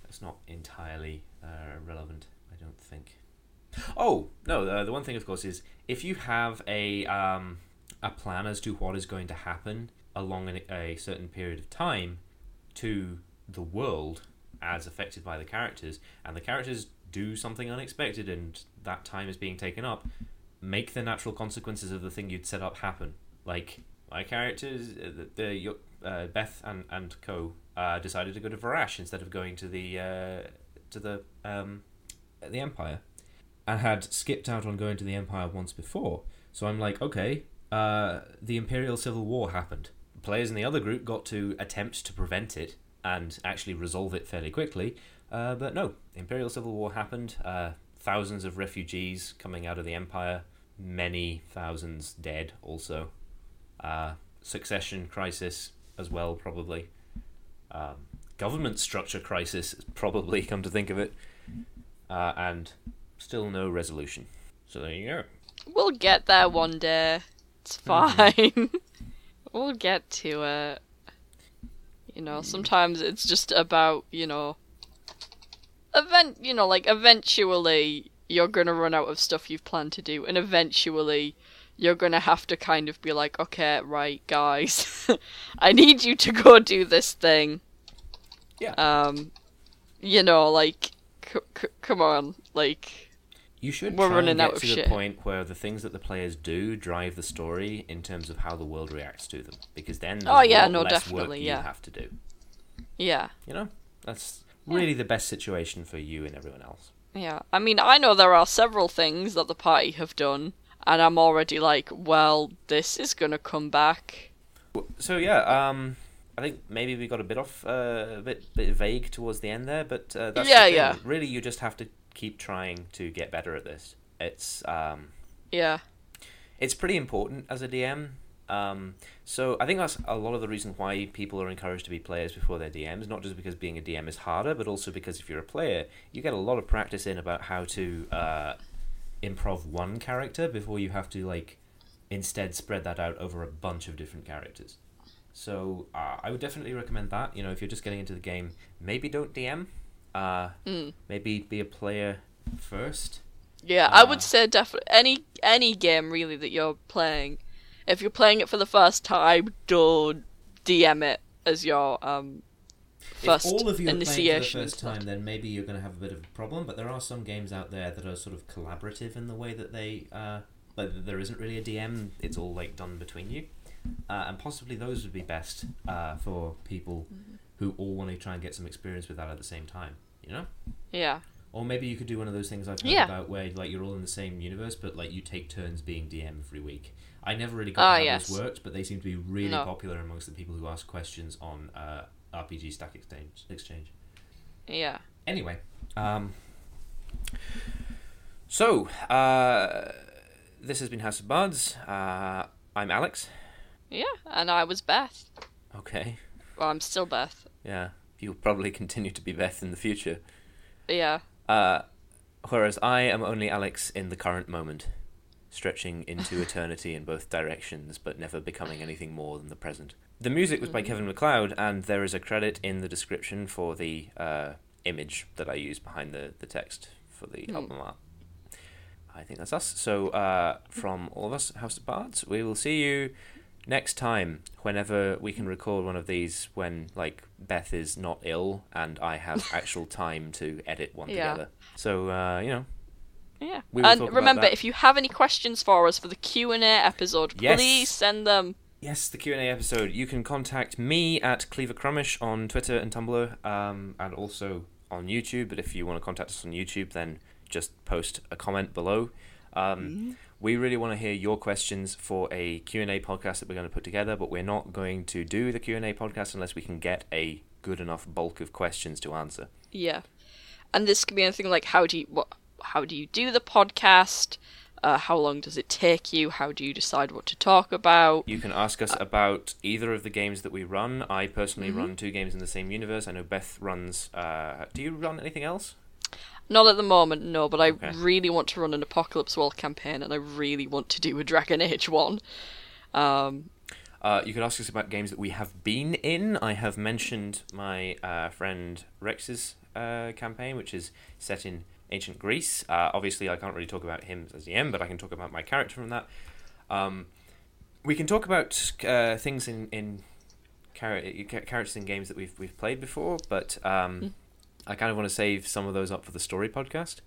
it's not entirely uh, relevant. I don't think. Oh no! Uh, the one thing, of course, is if you have a um, a plan as to what is going to happen along an, a certain period of time to the world as affected by the characters, and the characters do something unexpected, and that time is being taken up, make the natural consequences of the thing you'd set up happen. Like my characters, uh, the, the uh, Beth and and Co uh, decided to go to Varash instead of going to the uh, to the um, the Empire, and had skipped out on going to the Empire once before. So I'm like, okay, uh, the Imperial Civil War happened. Players in the other group got to attempt to prevent it and actually resolve it fairly quickly. Uh, but no, the Imperial Civil War happened. Uh, thousands of refugees coming out of the Empire, many thousands dead also. Uh, succession crisis as well, probably. Um, government structure crisis, probably, [LAUGHS] come to think of it. Uh, and still no resolution. So there you go. We'll get there one day. It's [LAUGHS] fine. [LAUGHS] we'll get to it. You know, sometimes it's just about, you know, event, you know, like eventually you're going to run out of stuff you've planned to do and eventually you're going to have to kind of be like, okay, right, guys. [LAUGHS] I need you to go do this thing. Yeah. Um you know, like c- c- come on, like You should We're try running and get out of to the shit. point where the things that the players do drive the story in terms of how the world reacts to them, because then Oh, yeah, no, definitely, yeah. you have to do. yeah. You know, that's really the best situation for you and everyone else. Yeah, I mean, I know there are several things that the party have done, and I'm already like, well, this is gonna come back. So yeah, um, I think maybe we got a bit off, uh, a bit bit vague towards the end there, but uh, that's Yeah, yeah. Really, you just have to keep trying to get better at this. It's um, Yeah, it's pretty important as a DM. Um, so I think that's a lot of the reason why people are encouraged to be players before they're DMs. Not just because being a DM is harder, but also because if you're a player, you get a lot of practice in about how to uh, improv one character before you have to like instead spread that out over a bunch of different characters. So uh, I would definitely recommend that. You know, if you're just getting into the game, maybe don't DM. Uh, Mm. Maybe be a player first. yeah. I Uh, would say definitely any any game really that you're playing. If you're playing it for the first time, don't DM it as your um first if all of you are playing for the initiation. first time, then maybe you're going to have a bit of a problem. But there are some games out there that are sort of collaborative in the way that they, uh, like there isn't really a DM. It's all like done between you, uh, and possibly those would be best uh, for people Mm-hmm. who all want to try and get some experience with that at the same time. You know. Yeah, Or maybe you could do one of those things I've heard Yeah. about where like you're all in the same universe, but like you take turns being DM every week. I never really got Ah, how yes. this worked, but they seem to be really No. popular amongst the people who ask questions on uh, RPG Stack Exchange. Exchange. yeah. Anyway, um, so uh, this has been House of Bards. Uh, I'm Alex. Yeah, and I was Beth. Okay, Well, I'm still Beth. yeah, you'll probably continue to be Beth in the future. Yeah, Uh, whereas I am only Alex in the current moment, stretching into [LAUGHS] eternity in both directions, but never becoming anything more than the present. The music was by Kevin MacLeod, and there is a credit in the description for the uh, image that I use behind the, the text for the album art. I think that's us. So, uh, from all of us, House of Bards, we will see you next time, whenever we can record one of these, when like Beth is not ill and I have [LAUGHS] actual time to edit one Yeah. together. So uh, you know, Yeah. We and remember, if you have any questions for us for the Q and A episode, Yes. please send them. Yes, the Q and A episode. You can contact me at Cleaver Crumish on Twitter and Tumblr, um, and also on YouTube. But if you want to contact us on YouTube, then just post a comment below. Um, We really want to hear your questions for a Q and A podcast that we're going to put together. But we're not going to do the Q and A podcast unless we can get a good enough bulk of questions to answer. Yeah. And this could be anything like how do you what how do you do the podcast? Uh, how long does it take you? How do you decide what to talk about? You can ask us about either of the games that we run. I personally run two games in the same universe. I know Beth runs. Uh, do you run anything else? Not at the moment, no, but I Okay. really want to run an Apocalypse World campaign and I really want to do a Dragon Age one. Um, Uh, you could ask us about games that we have been in. I have mentioned my uh, friend Rex's uh, campaign, which is set in ancient Greece. Uh, obviously, I can't really talk about him as the M, but I can talk about my character from that. Um, we can talk about uh, things in in char- characters in games that we've we've played before, but um, I kind of want to save some of those up for the story podcast.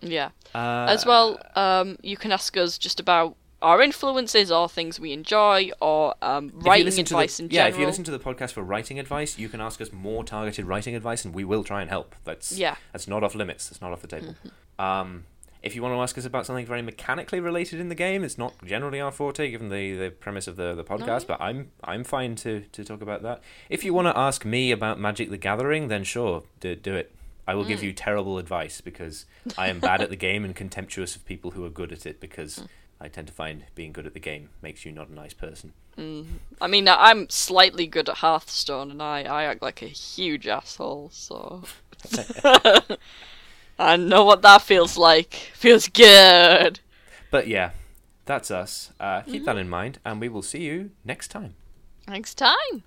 yeah. Uh, As well, um, you can ask us just about our influences or things we enjoy or um, writing advice the, in yeah, general. Yeah, if you listen to the podcast for writing advice, you can ask us more targeted writing advice, and we will try and help. That's Yeah. that's not off limits. That's not off the table. Mm-hmm. Um, if you want to ask us about something very mechanically related in the game, it's not generally our forte, given the, the premise of the, the podcast. But I'm I'm fine to, to talk about that. If you want to ask me about Magic the Gathering, then sure, do, do it. I will Mm. give you terrible advice because I am bad at the game and contemptuous of people who are good at it Mm. because I tend to find being good at the game makes you not a nice person. I mean, I'm slightly good at Hearthstone, and I, I act like a huge asshole, so. [LAUGHS] [LAUGHS] I know what that feels like. Feels good. But yeah, that's us. Uh, Mm-hmm. keep that in mind, and we will see you next time. Next time.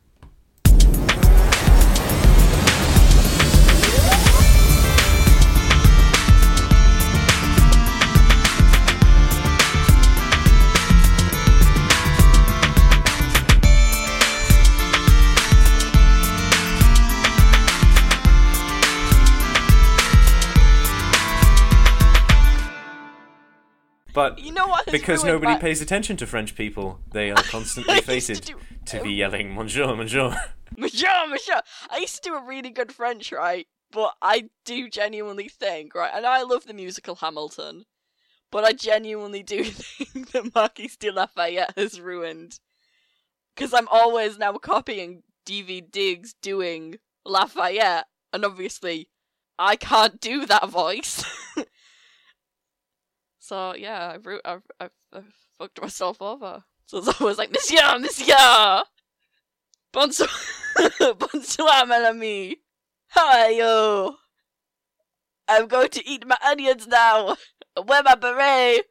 But You know what? because nobody my- pays attention to French people, they are [LAUGHS] constantly used to [LAUGHS] do- to be oh. yelling "Bonjour, Monsieur, Monsieur, [LAUGHS] monsieur. I used to do a really good French, right? But I do genuinely think, right? And I love the musical Hamilton, but I genuinely do think that Marquis de Lafayette has ruined. Because I'm always now copying Daveed Diggs doing Lafayette, and obviously I can't do that voice. So yeah, I've, I've, I've fucked myself over. So [LAUGHS] it's always like, Monsieur, Monsieur! Bonsoir, [LAUGHS] bonsoir, mon ami. How are you? I'm going to eat my onions now. [LAUGHS] Wear my beret.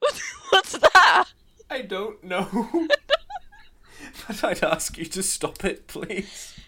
What, what's that? I don't know. but I'd ask you to stop it, please.